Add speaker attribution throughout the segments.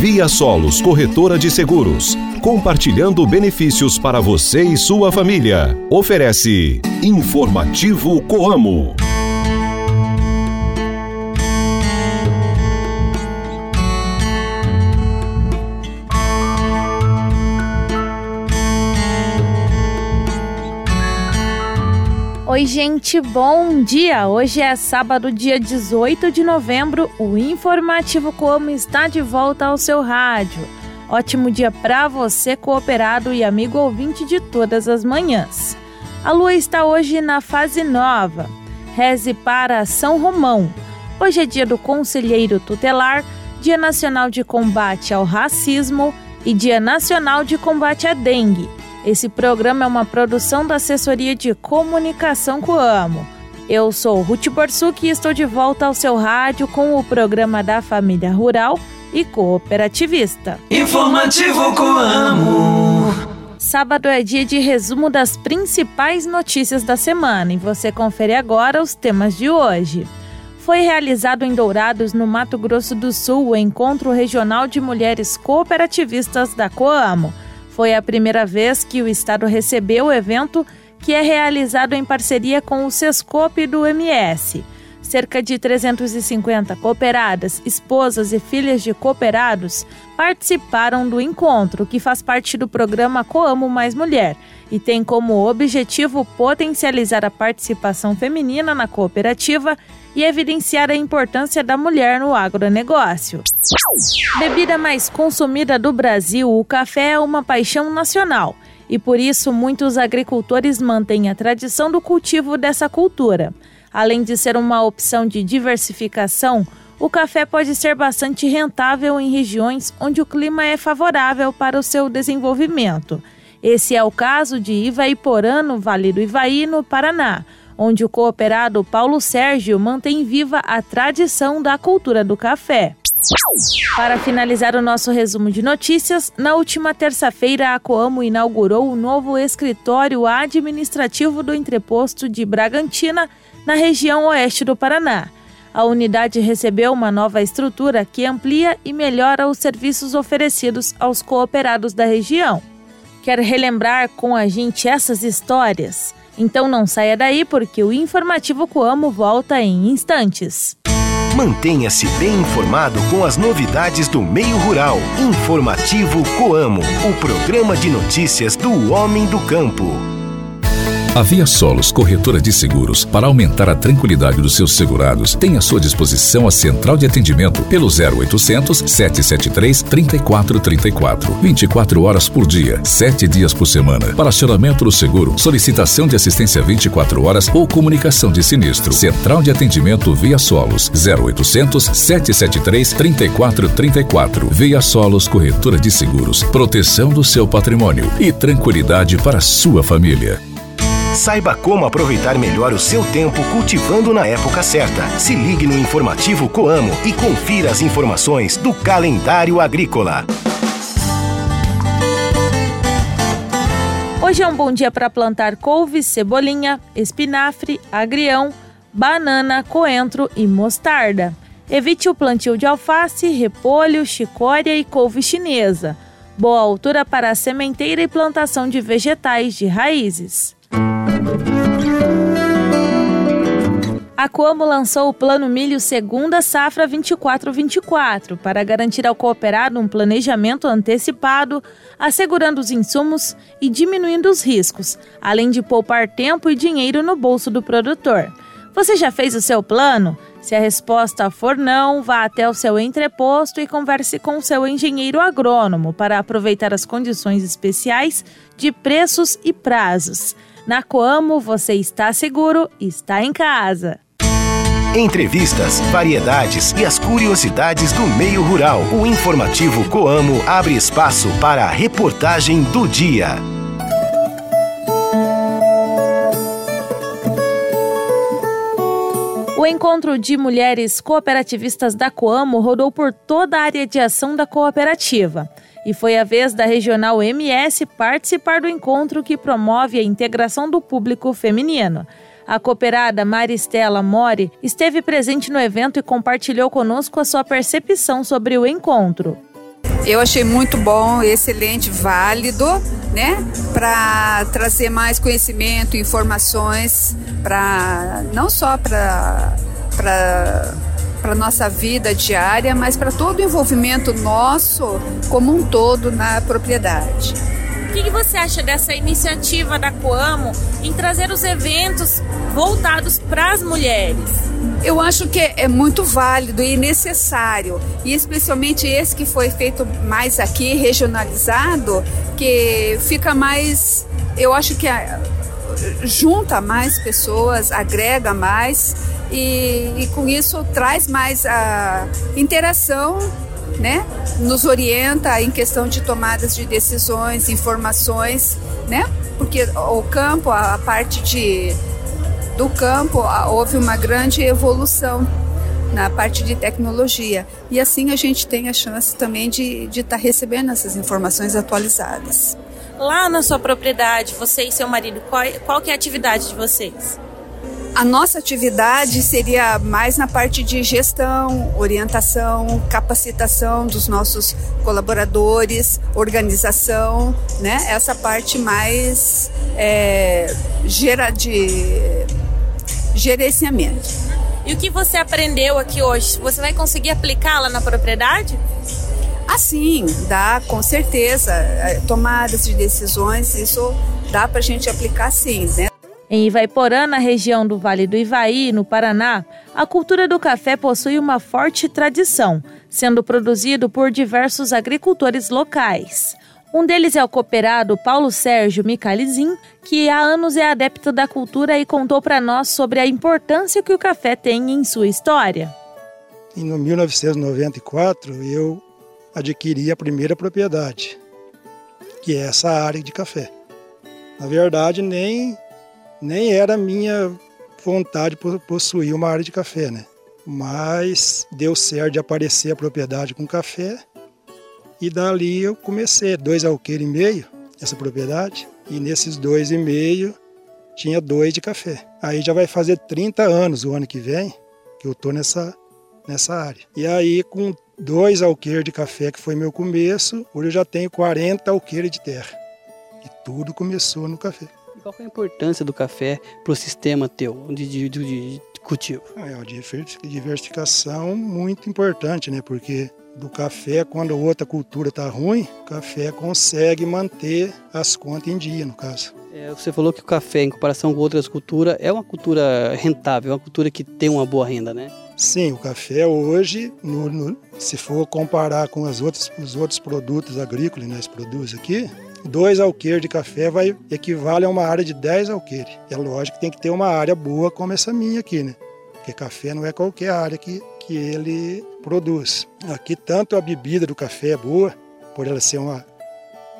Speaker 1: Via Solos Corretora de Seguros, compartilhando benefícios para você e sua família. Oferece Informativo Coamo.
Speaker 2: Oi, gente, bom dia! Hoje é sábado, dia 18 de novembro. O Informativo Como está de volta ao seu rádio. Ótimo dia para você, cooperado e amigo ouvinte de todas as manhãs. A lua está hoje na fase nova. Reze para São Romão. Hoje é dia do Conselheiro Tutelar, Dia Nacional de Combate ao Racismo e Dia Nacional de Combate à Dengue. Esse programa é uma produção da Assessoria de Comunicação Coamo. Eu sou Ruth Borsuk e estou de volta ao seu rádio com o programa da Família Rural e Cooperativista.
Speaker 3: Informativo Coamo.
Speaker 2: Sábado é dia de resumo das principais notícias da semana e você confere agora os temas de hoje. Foi realizado em Dourados, no Mato Grosso do Sul, o Encontro Regional de Mulheres Cooperativistas da Coamo foi a primeira vez que o estado recebeu o evento, que é realizado em parceria com o Sescope do MS. Cerca de 350 cooperadas, esposas e filhas de cooperados participaram do encontro, que faz parte do programa Coamo Mais Mulher e tem como objetivo potencializar a participação feminina na cooperativa e evidenciar a importância da mulher no agronegócio. Bebida mais consumida do Brasil, o café é uma paixão nacional e por isso muitos agricultores mantêm a tradição do cultivo dessa cultura. Além de ser uma opção de diversificação, o café pode ser bastante rentável em regiões onde o clima é favorável para o seu desenvolvimento. Esse é o caso de Ivaiporã, no Vale do Ivaí, no Paraná, onde o cooperado Paulo Sérgio mantém viva a tradição da cultura do café. Para finalizar o nosso resumo de notícias, na última terça-feira a Coamo inaugurou o novo escritório administrativo do entreposto de Bragantina, na região oeste do Paraná. A unidade recebeu uma nova estrutura que amplia e melhora os serviços oferecidos aos cooperados da região. Quer relembrar com a gente essas histórias? Então não saia daí porque o Informativo Coamo volta em instantes.
Speaker 1: Mantenha-se bem informado com as novidades do meio rural. Informativo Coamo, o programa de notícias do homem do campo. A Via Solos Corretora de Seguros, para aumentar a tranquilidade dos seus segurados, tem à sua disposição a central de atendimento pelo 0800 773 3434. 24 horas por dia, 7 dias por semana. Para acionamento do seguro, solicitação de assistência 24 horas ou comunicação de sinistro. Central de atendimento Via Solos 0800 773 3434. Via Solos Corretora de Seguros. Proteção do seu patrimônio e tranquilidade para sua família. Saiba como aproveitar melhor o seu tempo cultivando na época certa. Se ligue no informativo Coamo e confira as informações do calendário agrícola.
Speaker 2: Hoje é um bom dia para plantar couve, cebolinha, espinafre, agrião, banana, coentro e mostarda. Evite o plantio de alface, repolho, chicória e couve chinesa. Boa altura para a sementeira e plantação de vegetais de raízes. A Coamo lançou o Plano Milho Segunda Safra 24-24 para garantir ao cooperado um planejamento antecipado, assegurando os insumos e diminuindo os riscos, além de poupar tempo e dinheiro no bolso do produtor. Você já fez o seu plano? Se a resposta for não, vá até o seu entreposto e converse com o seu engenheiro agrônomo para aproveitar as condições especiais de preços e prazos. Na Coamo, você está seguro, está em casa.
Speaker 1: Entrevistas, variedades e as curiosidades do meio rural. O informativo Coamo abre espaço para a reportagem do dia.
Speaker 2: O encontro de mulheres cooperativistas da Coamo rodou por toda a área de ação da cooperativa. E foi a vez da Regional MS participar do encontro que promove a integração do público feminino. A cooperada Maristela Mori esteve presente no evento e compartilhou conosco a sua percepção sobre o encontro.
Speaker 4: Eu achei muito bom, excelente, válido, né? Para trazer mais conhecimento, informações, para não só para para nossa vida diária, mas para todo o envolvimento nosso como um todo na propriedade.
Speaker 2: O que, que, você acha dessa iniciativa da Coamo em trazer os eventos voltados para as mulheres?
Speaker 4: Eu acho que é muito válido e necessário, e especialmente esse que foi feito mais aqui, regionalizado, que fica mais, eu acho que junta mais pessoas, agrega mais e, e com isso traz mais a interação né? Nos orienta em questão de tomadas de decisões, informações, né? Porque o campo, a parte de do campo, houve uma grande evolução na parte de tecnologia. E assim a gente tem a chance também de estar tá recebendo essas informações atualizadas.
Speaker 2: Lá na sua propriedade, você e seu marido, qual, qual que é a atividade de vocês?
Speaker 4: A nossa atividade seria mais na parte de gestão, orientação, capacitação dos nossos colaboradores, organização, né? Essa parte mais é, gera de gerenciamento.
Speaker 2: E o que você aprendeu aqui hoje? Você vai conseguir aplicá-la na propriedade?
Speaker 4: Ah, sim, dá, com certeza. É, tomadas de decisões, isso dá para a gente aplicar sim, né?
Speaker 2: Em Ivaiporã, na região do Vale do Ivaí, no Paraná, a cultura do café possui uma forte tradição, sendo produzido por diversos agricultores locais. Um deles é o cooperado Paulo Sérgio Micalizin, que há anos é adepto da cultura e contou para nós sobre a importância que o café tem em sua história.
Speaker 5: Em 1994, eu adquiri a primeira propriedade, que é essa área de café. Na verdade, nem nem era minha vontade possuir uma área de café, né? Mas deu certo de aparecer a propriedade com café e dali eu comecei, dois alqueires e meio, essa propriedade, e nesses dois e meio tinha dois de café. Aí já vai fazer 30 anos o ano que vem que eu tô nessa, nessa área. E aí com dois alqueires de café, que foi meu começo, hoje eu já tenho 40 alqueires de terra. E tudo começou no café.
Speaker 6: Qual é a importância do café para o sistema teu de, de, de cultivo?
Speaker 5: Ah, é uma diversificação muito importante, né? Porque do café, quando outra cultura está ruim, o café consegue manter as contas em dia, no caso.
Speaker 6: É, você falou que o café, em comparação com outras culturas, é uma cultura rentável, é uma cultura que tem uma boa renda, né?
Speaker 5: Sim, o café hoje, no, no, se for comparar com as outras, os outros produtos agrícolas que nós produzimos aqui, dois alqueires de café vai equivale a uma área de 10 alqueires. É lógico que tem que ter uma área boa como essa minha aqui, né? Porque café não é qualquer área que, que ele produz. Aqui tanto a bebida do café é boa, por ela ser uma,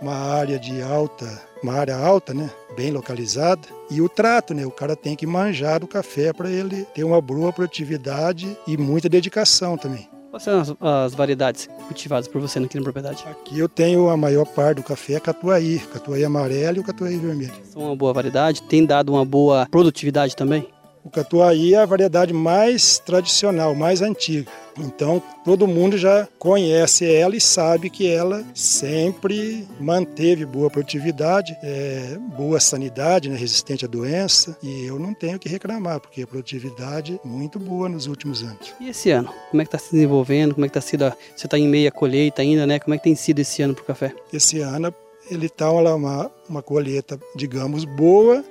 Speaker 5: uma área de alta, uma área alta, né? Bem localizada. E o trato, né? O cara tem que manjar do café para ele ter uma boa produtividade e muita dedicação também.
Speaker 6: Quais são as, as, variedades cultivadas por você aqui na propriedade?
Speaker 5: Aqui eu tenho a maior parte do café catuai, catuai amarelo e o catuai vermelho.
Speaker 6: São uma boa variedade, tem dado uma boa produtividade também?
Speaker 5: O catuai é a variedade mais tradicional, mais antiga. Então todo mundo já conhece ela e sabe que ela sempre manteve boa produtividade, é, boa sanidade, né, resistente à doença. E eu não tenho que reclamar, porque a produtividade é muito boa nos últimos anos.
Speaker 6: E esse ano? Como é que está se desenvolvendo? Como é que está sido? A... Você está em meia colheita ainda, né? Como é que tem sido esse ano para o café?
Speaker 5: Esse ano ele está uma, uma colheita, digamos, boa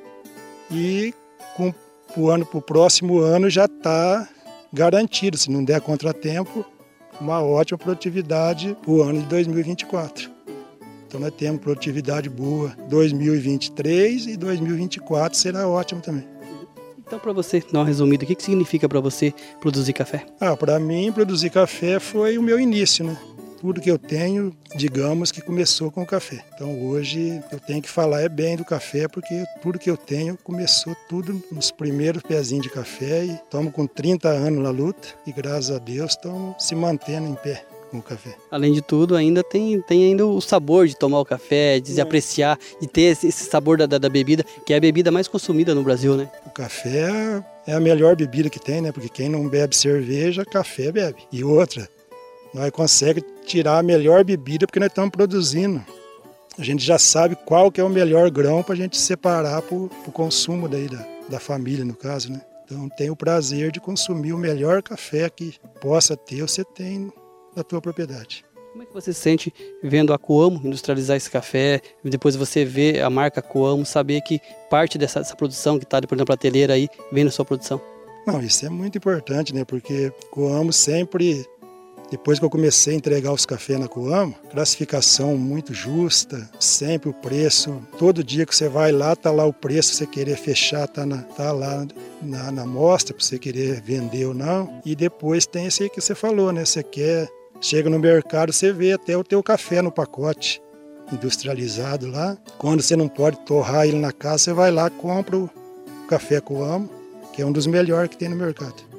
Speaker 5: e com o ano para o próximo ano já está garantido, se não der contratempo, uma ótima produtividade para o ano de 2024. Então nós temos produtividade boa 2023 e 2024 será ótimo também.
Speaker 6: Então, para você dar uma resumida, o que, que significa para você produzir café?
Speaker 5: Ah, para mim, produzir café foi o meu início, né? Tudo que eu tenho, digamos que começou com o café. Então hoje eu tenho que falar é bem do café, porque tudo que eu tenho começou tudo nos primeiros pezinhos de café e estamos com 30 anos na luta e graças a Deus estamos se mantendo em pé. Com o café.
Speaker 6: Além de tudo, ainda tem, tem ainda o sabor de tomar o café, de se apreciar, de ter esse, esse sabor da, da, da, bebida, que é a bebida mais consumida no Brasil, né?
Speaker 5: O café é a melhor bebida que tem, né? Porque quem não bebe cerveja, café bebe. E outra, nós conseguimos tirar a melhor bebida porque nós estamos produzindo. A gente já sabe qual que é o melhor grão para a gente separar para o consumo daí da, da família, no caso, né? Então tem o prazer de consumir o melhor café que possa ter, você tem na tua propriedade.
Speaker 6: Como é que você se sente vendo a Coamo industrializar esse café, depois você vê a marca Coamo, saber que parte dessa, dessa produção que está, por exemplo, a prateleira aí, vem na sua produção?
Speaker 5: Não, isso é muito importante, né? Porque Coamo sempre, depois que eu comecei a entregar os cafés na Coamo, classificação muito justa, sempre o preço. Todo dia que você vai lá, tá lá o preço, você querer fechar, tá, na, tá lá na, na mostra, para você querer vender ou não. E depois tem esse aí que você falou, né? Você quer Chega no mercado, você vê até o teu café no pacote industrializado lá. Quando você não pode torrar ele na casa, você vai lá compra o café Coamo, que é um dos melhores que tem no mercado.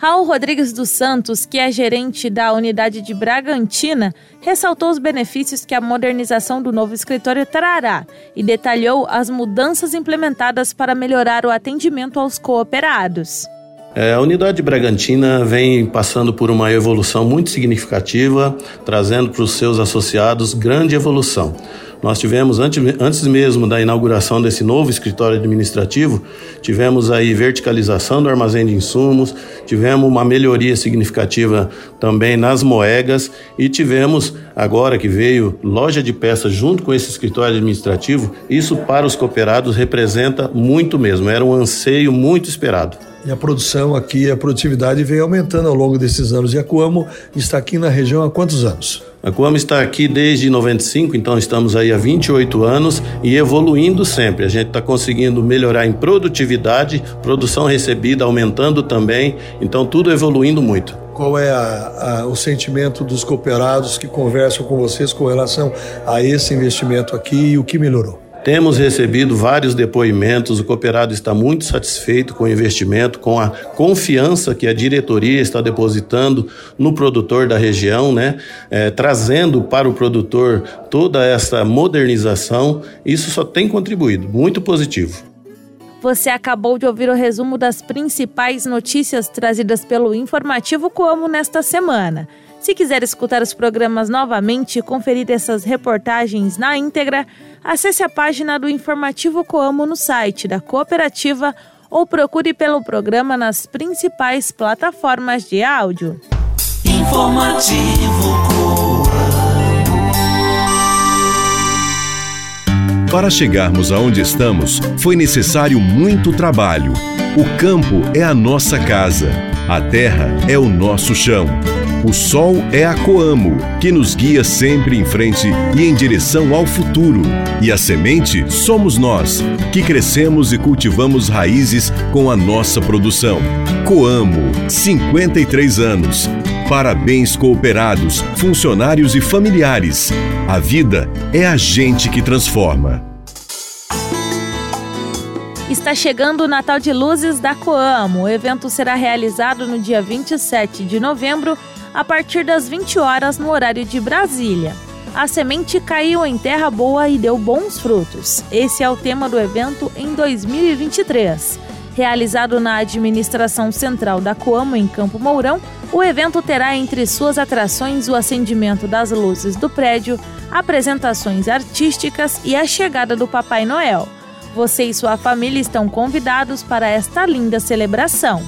Speaker 2: Raul Rodrigues dos Santos, que é gerente da unidade de Bragantina, ressaltou os benefícios que a modernização do novo escritório trará e detalhou as mudanças implementadas para melhorar o atendimento aos cooperados.
Speaker 7: É, a unidade Bragantina vem passando por uma evolução muito significativa, trazendo para os seus associados grande evolução. Nós tivemos, antes, mesmo da inauguração desse novo escritório administrativo, tivemos aí verticalização do armazém de insumos, tivemos uma melhoria significativa também nas moegas e tivemos, agora que veio loja de peças junto com esse escritório administrativo, isso para os cooperados representa muito mesmo, era um anseio muito esperado.
Speaker 8: E a produção aqui, a produtividade vem aumentando ao longo desses anos. E a Coamo está aqui na região há quantos anos?
Speaker 7: A Coamo está aqui desde 95, então estamos aí há 28 anos e evoluindo sempre. A gente está conseguindo melhorar em produtividade, produção recebida aumentando também, então tudo evoluindo muito.
Speaker 8: Qual é a, a, o sentimento dos cooperados que conversam com vocês com relação a esse investimento aqui e o que melhorou?
Speaker 7: Temos recebido vários depoimentos, o cooperado está muito satisfeito com o investimento, com a confiança que a diretoria está depositando no produtor da região, né? É, trazendo para o produtor toda essa modernização. Isso só tem contribuído, muito positivo.
Speaker 2: Você acabou de ouvir o resumo das principais notícias trazidas pelo Informativo Como nesta semana. Se quiser escutar os programas novamente e conferir essas reportagens na íntegra, acesse a página do Informativo Coamo no site da cooperativa ou procure pelo programa nas principais plataformas de áudio.
Speaker 3: Informativo Coamo.
Speaker 1: Para chegarmos aonde estamos, foi necessário muito trabalho. O campo é a nossa casa, a terra é o nosso chão. O sol é a Coamo, que nos guia sempre em frente e em direção ao futuro. E a semente somos nós, que crescemos e cultivamos raízes com a nossa produção. Coamo, 53 anos. Parabéns cooperados, funcionários e familiares. A vida é a gente que transforma.
Speaker 2: Está chegando o Natal de Luzes da Coamo. O evento será realizado no dia 27 de novembro a partir das 20 horas no horário de Brasília. A semente caiu em terra boa e deu bons frutos. Esse é o tema do evento em 2023. Realizado na administração central da Coamo, em Campo Mourão, o evento terá entre suas atrações o acendimento das luzes do prédio, apresentações artísticas e a chegada do Papai Noel. Você e sua família estão convidados para esta linda celebração.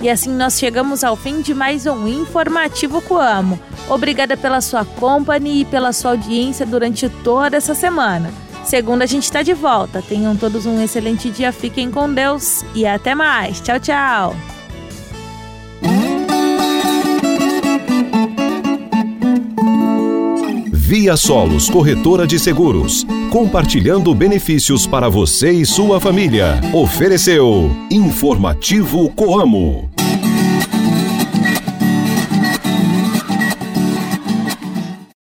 Speaker 2: E assim nós chegamos ao fim de mais um Informativo Coamo. Obrigada pela sua companhia e pela sua audiência durante toda essa semana. Segunda a gente está de volta. Tenham todos um excelente dia, fiquem com Deus e até mais. Tchau, tchau.
Speaker 1: Via Solos Corretora de Seguros, compartilhando benefícios para você e sua família. Ofereceu Informativo Coamo.